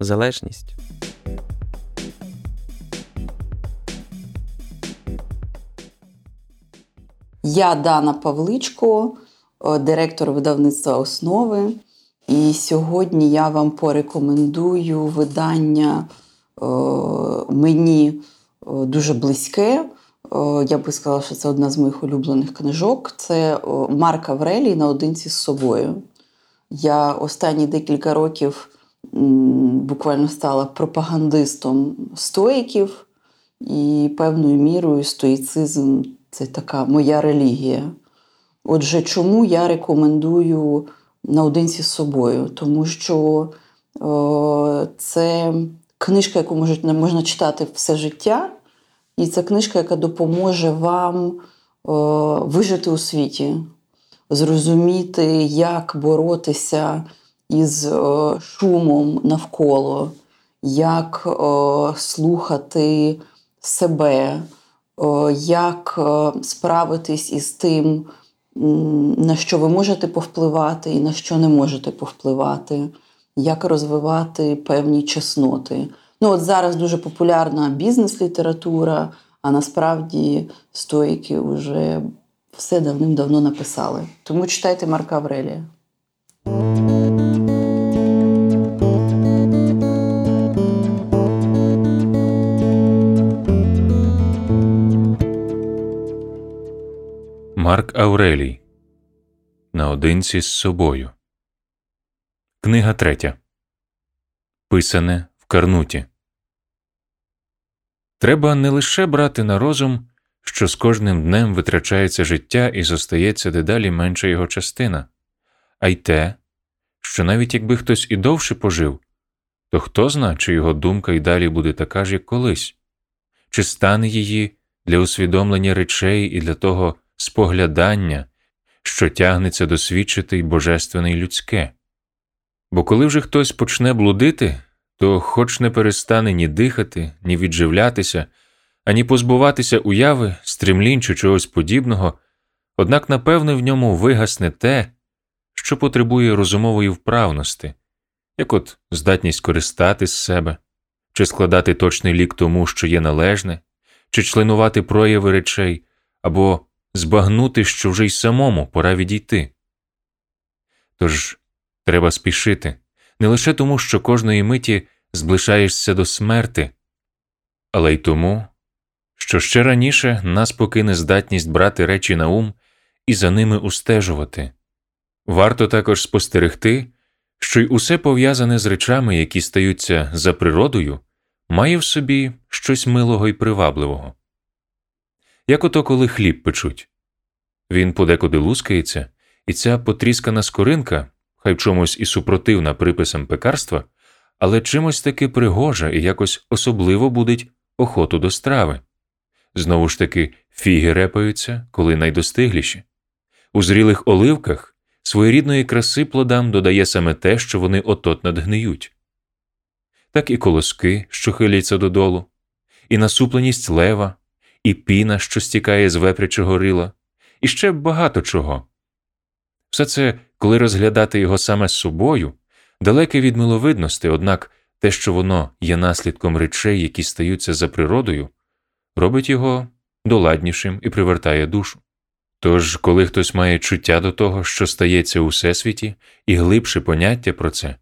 залежність. Я Дана Павличко, е, директор видавництва основи. І сьогодні я вам порекомендую видання е, мені е, дуже близьке. Я би сказала, що це одна з моїх улюблених книжок. Це Марк Аврелій наодинці з собою. Я останні декілька років буквально стала пропагандистом стоїків, і певною мірою стоїцизм це така моя релігія. Отже, чому я рекомендую наодинці з собою? Тому що о, це книжка, яку можна, можна читати все життя, і це книжка, яка допоможе вам о, вижити у світі, зрозуміти, як боротися із о, шумом навколо, як о, слухати себе як справитись із тим, на що ви можете повпливати і на що не можете повпливати, як розвивати певні чесноти. Ну, от зараз дуже популярна бізнес-література, а насправді стоїки вже все давним-давно написали. Тому читайте Марка Аврелія. Марк Аурелій Наодинці з собою. Книга третя. Писане в Карнуті. Треба не лише брати на розум, що з кожним днем витрачається життя і зостається дедалі менша його частина, а й те, що навіть якби хтось і довше пожив, то хто зна, чи його думка й далі буде така ж, як колись, чи стане її для усвідомлення речей і для того споглядання, що тягнеться досвідчити й божественне й людське. Бо коли вже хтось почне блудити, то хоч не перестане ні дихати, ні відживлятися, ані позбуватися уяви, стрімлінь чи чогось подібного, однак, напевне, в ньому вигасне те, що потребує розумової вправності, як от здатність користати з себе, чи складати точний лік тому, що є належне, чи членувати прояви речей, або збагнути, що вже й самому пора відійти. Тож треба спішити не лише тому, що кожної миті зближаєшся до смерти, але й тому, що ще раніше нас покине здатність брати речі на ум і за ними устежувати. Варто також спостерегти, що й усе пов'язане з речами, які стаються за природою, має в собі щось милого і привабливого як ото коли хліб печуть. Він подекуди лускається, і ця потріскана скоринка, хай в чомусь і супротивна приписам пекарства, але чимось таки пригожа і якось особливо будить охоту до страви. Знову ж таки, фіги репаються, коли найдостигліші. У зрілих оливках своєрідної краси плодам додає саме те, що вони отот надгниють. Так і колоски, що хиляться додолу, і насупленість лева, і піна, що стікає з вепрячого рила, і ще багато чого. Все це, коли розглядати його саме з собою, далеке від миловидності, однак те, що воно є наслідком речей, які стаються за природою, робить його доладнішим і привертає душу. Тож, коли хтось має чуття до того, що стається у всесвіті, і глибше поняття про це,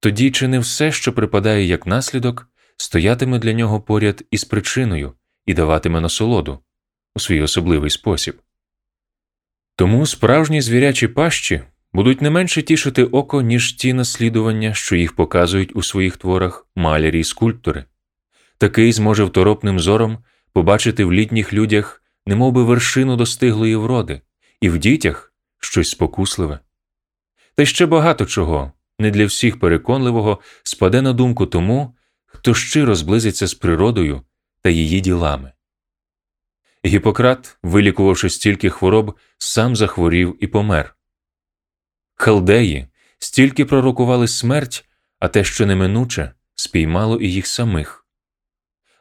тоді чи не все, що припадає як наслідок, стоятиме для нього поряд із причиною, і даватиме насолоду у свій особливий спосіб. Тому справжні звірячі пащі будуть не менше тішити око, ніж ті наслідування, що їх показують у своїх творах малярі й скульптори. Такий зможе второпним зором побачити в літніх людях немовби вершину достиглої вроди, і в дітях щось спокусливе. Та ще багато чого не для всіх переконливого спаде на думку тому, хто щиро зблизиться з природою та її ділами. Гіппократ, вилікувавши стільки хвороб, сам захворів і помер. Халдеї стільки пророкували смерть, а те, що неминуче, спіймало і їх самих.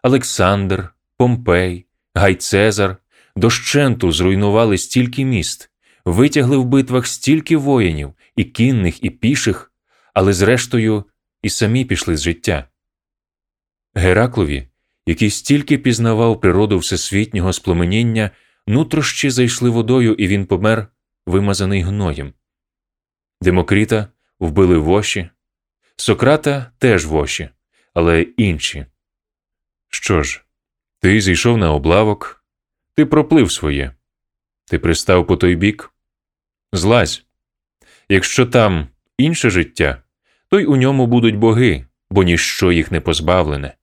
Олександр, Помпей, Гайцезар дощенту зруйнували стільки міст, витягли в битвах стільки воїнів, і кінних, і піших, але зрештою і самі пішли з життя. Гераклові, який стільки пізнавав природу всесвітнього спломеніння, нутрощі зайшли водою, і він помер, вимазаний гноєм. Демокріта вбили воші, Сократа теж воші, але інші. Що ж, ти зійшов на облавок, ти проплив своє, ти пристав по той бік. Злазь. Якщо там інше життя, то й у ньому будуть боги, бо ніщо їх не позбавлене.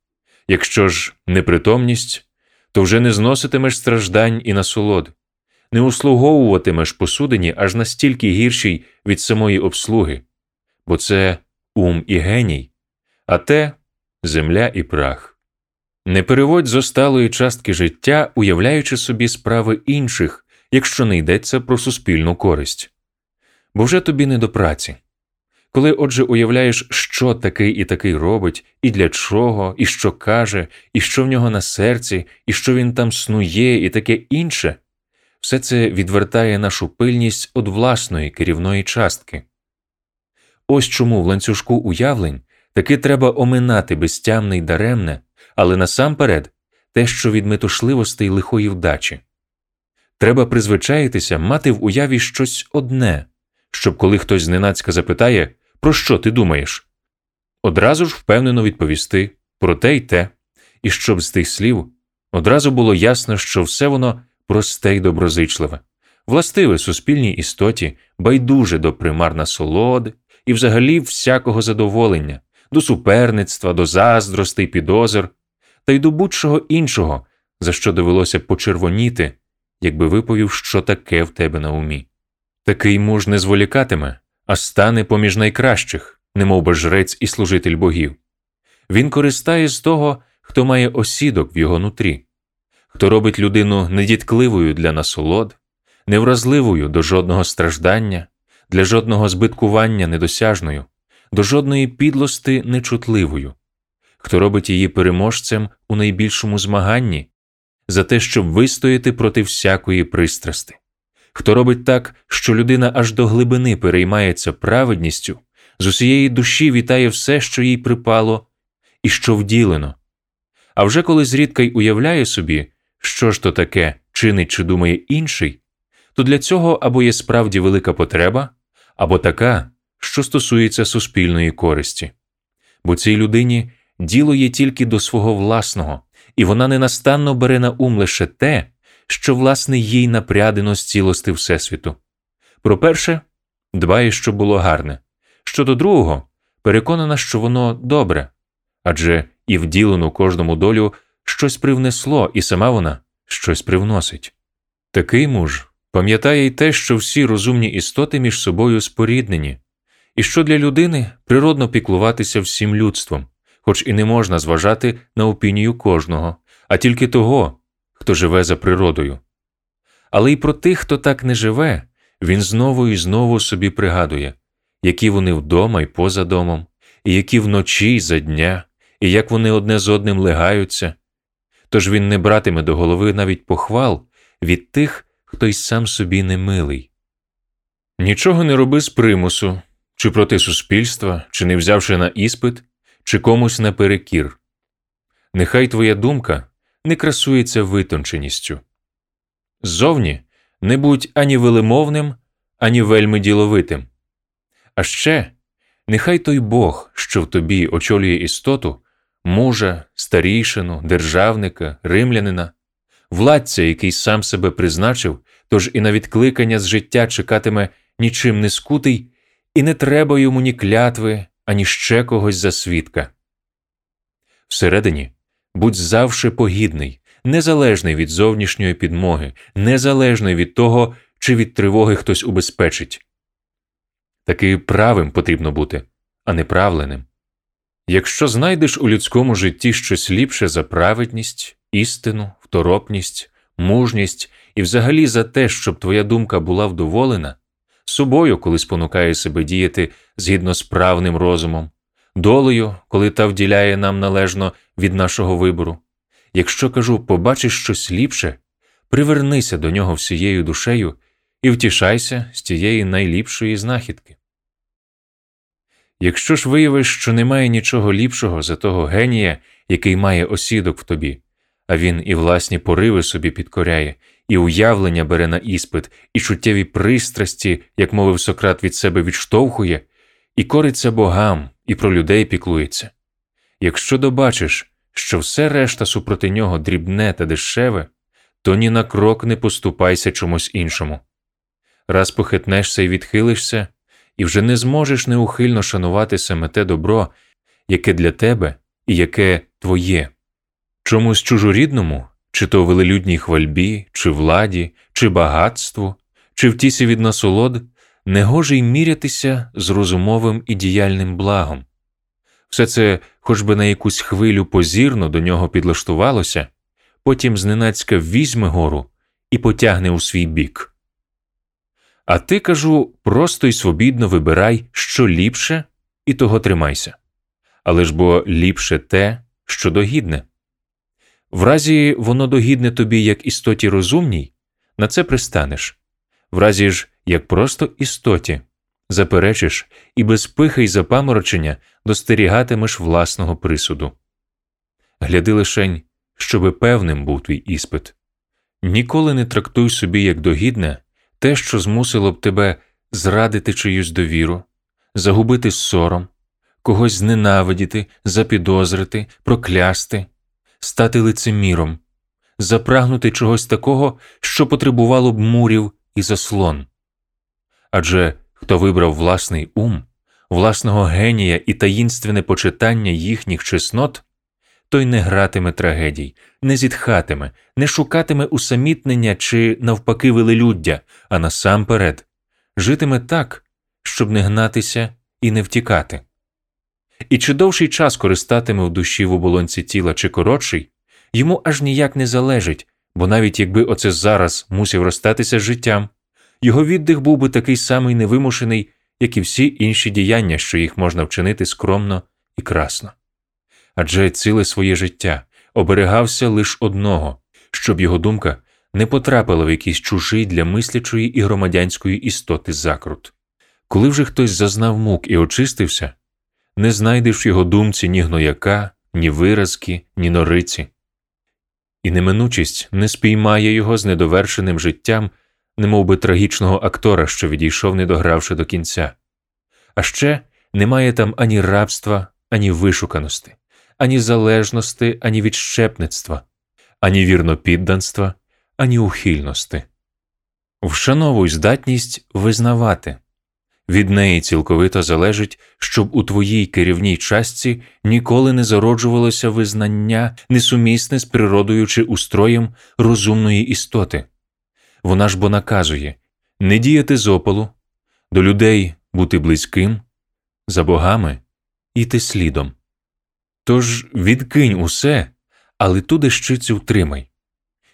Якщо ж непритомність, то вже не зноситимеш страждань і насолод, не услуговуватимеш посудині аж настільки гіршій від самої обслуги, бо це ум і геній, а те земля і прах. Не переводь з осталої частки життя, уявляючи собі справи інших, якщо не йдеться про суспільну користь. Бо вже тобі не до праці. Коли, отже, уявляєш, що такий і такий робить, і для чого, і що каже, і що в нього на серці, і що він там снує, і таке інше, все це відвертає нашу пильність від власної керівної частки. Ось чому в ланцюжку уявлень таки треба оминати безтямне й даремне, але насамперед те, що від метушливостей лихої вдачі. Треба призвичаїтися мати в уяві щось одне, щоб коли хтось зненацька запитає, про що ти думаєш, одразу ж впевнено відповісти про те й те, і щоб з тих слів одразу було ясно, що все воно просте й доброзичливе, властиве суспільній істоті, байдуже до примар насолоди і взагалі всякого задоволення, до суперництва, до заздростей, підозр, та й до будь-чого іншого, за що довелося почервоніти, якби виповів, що таке в тебе на умі. Такий муж не зволікатиме, а стане поміж найкращих, немов би жрець і служитель богів. Він користає з того, хто має осідок в його нутрі, хто робить людину недіткливою для насолод, невразливою до жодного страждання, для жодного збиткування недосяжною, до жодної підлости нечутливою, хто робить її переможцем у найбільшому змаганні за те, щоб вистояти проти всякої пристрасти, хто робить так, що людина аж до глибини переймається праведністю, з усієї душі вітає все, що їй припало, і що вділено. А вже коли зрідка й уявляє собі, що ж то таке чинить чи думає інший, то для цього або є справді велика потреба, або така, що стосується суспільної користі. Бо цій людині діло є тільки до свого власного, і вона ненастанно бере на ум лише те, що, власне, їй напрядено з цілости Всесвіту. Про перше, дбає, щоб було гарне, щодо другого, переконана, що воно добре адже і вділену кожному долю щось привнесло, і сама вона щось привносить. Такий муж пам'ятає й те, що всі розумні істоти між собою споріднені, і що для людини природно піклуватися всім людством, хоч і не можна зважати на опінію кожного, а тільки того, хто живе за природою. Але й про тих, хто так не живе, він знову і знову собі пригадує, які вони вдома і поза домом, і які вночі й за дня, і як вони одне з одним легаються. Тож він не братиме до голови навіть похвал від тих, хто й сам собі не милий. Нічого не роби з примусу, чи проти суспільства, чи не взявши на іспит, чи комусь наперекір. Нехай твоя думка не красується витонченістю. Ззовні не будь ані велимовним, ані вельми діловитим. А ще нехай той Бог, що в тобі очолює істоту, мужа, старійшину, державника, римлянина, владця, який сам себе призначив, тож і на відкликання з життя чекатиме нічим не скутий, і не треба йому ні клятви, ані ще когось за свідка. Всередині будь завше погідний, незалежний від зовнішньої підмоги, незалежний від того, чи від тривоги хтось убезпечить. Таки правим потрібно бути, а не правленим. Якщо знайдеш у людському житті щось ліпше за праведність, істину, второпність, мужність і взагалі за те, щоб твоя думка була вдоволена, собою, коли спонукає себе діяти згідно з правним розумом, долею, коли та вділяє нам належно від нашого вибору. Якщо кажу, побачиш щось ліпше, привернися до нього всією душею і втішайся з тієї найліпшої знахідки. Якщо ж виявиш, що немає нічого ліпшого за того генія, який має осідок в тобі, а він і власні пориви собі підкоряє, і уявлення бере на іспит, і чуттєві пристрасті, як мовив Сократ, від себе відштовхує, і кориться богам, і про людей піклується. Якщо добачиш, що все решта супроти нього дрібне та дешеве, то ні на крок не поступайся чомусь іншому. Раз похитнешся і відхилишся, і вже не зможеш неухильно шанувати саме те добро, яке для тебе і яке твоє. Чомусь чужорідному, чи то велелюдній хвальбі, чи владі, чи багатству, чи втісі від насолод, негоже й мірятися з розумовим і діяльним благом. Все це, хоч би на якусь хвилю позірно до нього підлаштувалося, потім зненацька візьме гору і потягне у свій бік. А ти кажу, просто й свобідно вибирай, що ліпше, і того тримайся. Але ж бо ліпше те, що догідне. В разі воно догідне тобі як істоті розумній, на це пристанеш, в разі ж як просто істоті, заперечиш і без пихи й запаморочення достерігатимеш власного присуду. Гляди лишень, щоби певним був твій іспит. Ніколи не трактуй собі як догідне те, що змусило б тебе зрадити чиюсь довіру, загубити сором, когось зненавидіти, запідозрити, проклясти, стати лицеміром, запрагнути чогось такого, що потребувало б мурів і заслон. Адже хто вибрав власний ум, власного генія і таїнственне почитання їхніх чеснот, той не гратиме трагедій, не зітхатиме, не шукатиме усамітнення чи, навпаки, велелюддя, а насамперед житиме так, щоб не гнатися і не втікати. І чи довший час користатиме в душі в оболонці тіла чи коротший, йому аж ніяк не залежить, бо навіть якби оце зараз мусив розстатися з життям, його віддих був би такий самий невимушений, як і всі інші діяння, що їх можна вчинити скромно і красно адже ціле своє життя оберегався лише одного, щоб його думка не потрапила в якийсь чужий для мислячої і громадянської істоти закрут. Коли вже хтось зазнав мук і очистився, не знайдеш в його думці ні гнояка, ні виразки, ні нориці. І неминучість не спіймає його з недовершеним життям, немов би трагічного актора, що відійшов, не догравши до кінця. А ще немає там ані рабства, ані вишуканості ані залежності, ані відщепництва, ані вірнопідданства, ані ухильності. Вшановуй здатність визнавати. Від неї цілковито залежить, щоб у твоїй керівній частці ніколи не зароджувалося визнання, несумісне з природою чи устроєм розумної істоти. Вона ж бо наказує не діяти з опалу, до людей бути близьким, за богами іти слідом. Тож відкинь усе, але ту дещицю втримай.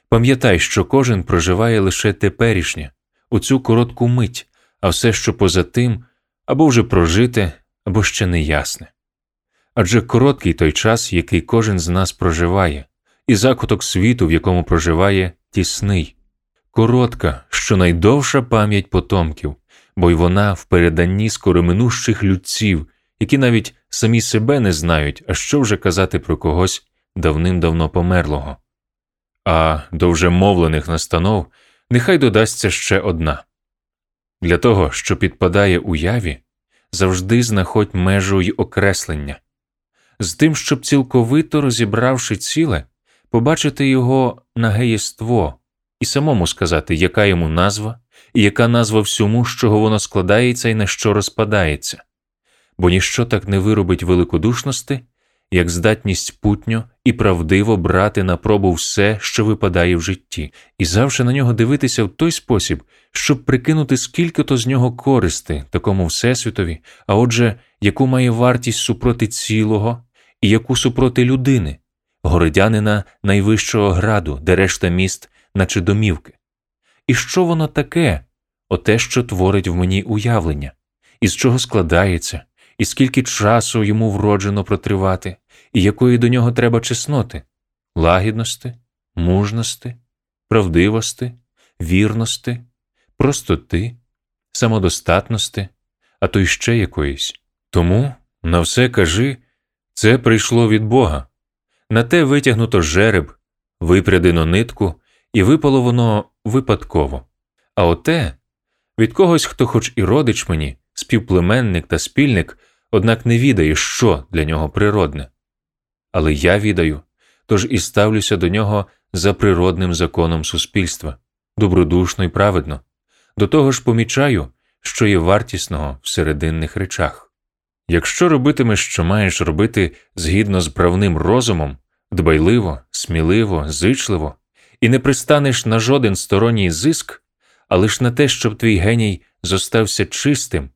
Пам'ятай, що кожен проживає лише теперішнє, у цю коротку мить, а все, що поза тим, або вже прожите, або ще неясне. Адже короткий той час, який кожен з нас проживає, і закуток світу, в якому проживає, тісний, коротка, що найдовша пам'ять потомків, бо й вона в переданні скороминущих людців, які навіть самі себе не знають, а що вже казати про когось давним-давно померлого. А до вже мовлених настанов нехай додасться ще одна для того, що підпадає уяві, завжди знаходь межу й окреслення, з тим, щоб цілковито розібравши ціле, побачити його нагеєство і самому сказати, яка йому назва, і яка назва всьому, з чого воно складається і на що розпадається. Бо ніщо так не виробить великодушності, як здатність путньо і правдиво брати на пробу все, що випадає в житті, і завжди на нього дивитися в той спосіб, щоб прикинути, скільки то з нього користи такому всесвітові, а отже, яку має вартість супроти цілого і яку супроти людини, городянина найвищого граду, де решта міст, наче домівки. І що воно таке, оте, що творить в мені уявлення, із чого складається, і скільки часу йому вроджено протривати, і якої до нього треба чесноти, лагідності, мужності, правдивости, вірності, простоти, самодостатності, а то й ще якоїсь. Тому на все кажи, це прийшло від Бога. На те витягнуто жереб, випрядено нитку, і випало воно випадково. А оте від когось, хто, хоч і родич мені, співплеменник та спільник, однак не відає, що для нього природне. Але я відаю, тож і ставлюся до нього за природним законом суспільства, добродушно і праведно, до того ж помічаю, що є вартісного в серединних речах. Якщо робитимеш, що маєш робити згідно з правним розумом, дбайливо, сміливо, зичливо, і не пристанеш на жоден сторонній зиск, а лиш на те, щоб твій геній зостався чистим,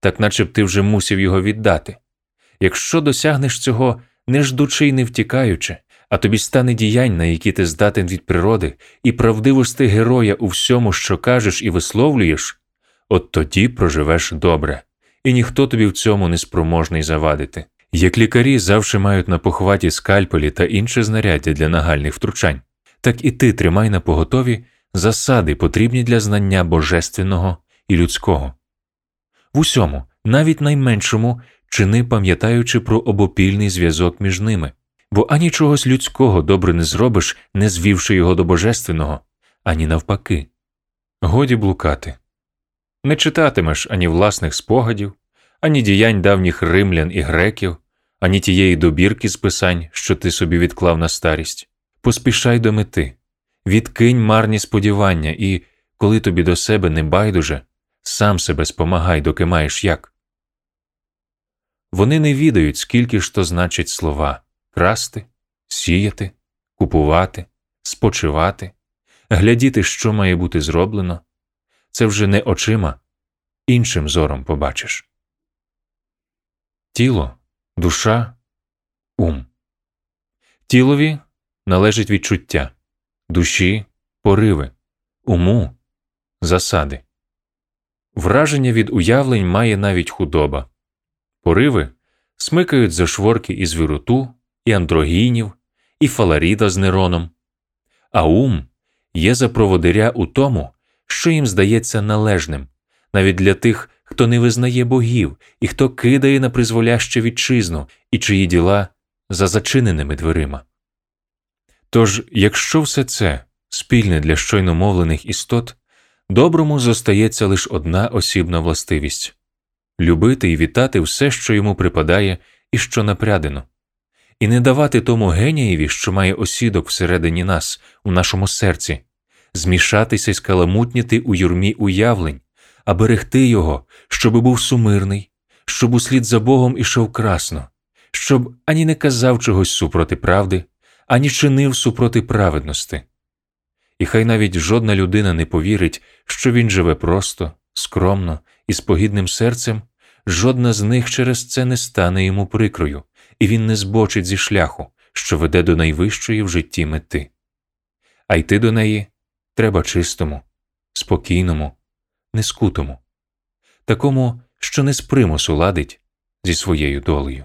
так наче б ти вже мусив його віддати. Якщо досягнеш цього, не ждучи й не втікаючи, а тобі стане діянь, на які ти здатен від природи, і правдивости героя у всьому, що кажеш і висловлюєш, от тоді проживеш добре, і ніхто тобі в цьому не спроможний завадити. Як лікарі завжди мають на похваті скальпелі та інше знаряддя для нагальних втручань, так і ти тримай на поготові засади, потрібні для знання божественного і людського. В усьому, навіть найменшому, чини пам'ятаючи про обопільний зв'язок між ними, бо ані чогось людського добре не зробиш, не звівши його до божественного, ані навпаки. Годі блукати. Не читатимеш ані власних спогадів, ані діянь давніх римлян і греків, ані тієї добірки з писань, що ти собі відклав на старість. Поспішай до мети, відкинь марні сподівання і, коли тобі до себе не байдуже, сам себе спомагай, доки маєш як. Вони не відають, скільки ж то значить слова красти, сіяти, купувати, спочивати, глядіти, що має бути зроблено. Це вже не очима, іншим зором побачиш. Тіло, душа, ум. Тілові належить відчуття, душі пориви, уму засади. Враження від уявлень має навіть худоба. Пориви смикають за шворки із віруту, і андрогінів, і фаларіда з Нероном, а ум є за проводиря у тому, що їм здається належним, навіть для тих, хто не визнає богів і хто кидає на призволяще вітчизну і чиї діла за зачиненими дверима. Тож, якщо все це спільне для щойно мовлених істот, доброму зостається лише одна осібна властивість любити і вітати все, що йому припадає і що напрядено, і не давати тому генієві, що має осідок всередині нас, у нашому серці, змішатися й скаламутніти у юрмі уявлень, а берегти його, щоб був сумирний, щоб услід за Богом ішов красно, щоб ані не казав чогось супроти правди, ані чинив супроти праведності. І хай навіть жодна людина не повірить, що він живе просто, скромно і з погідним серцем, жодна з них через це не стане йому прикрою, і він не збочить зі шляху, що веде до найвищої в житті мети. А йти до неї треба чистому, спокійному, нескутому, такому, що не з примусу ладить зі своєю долею.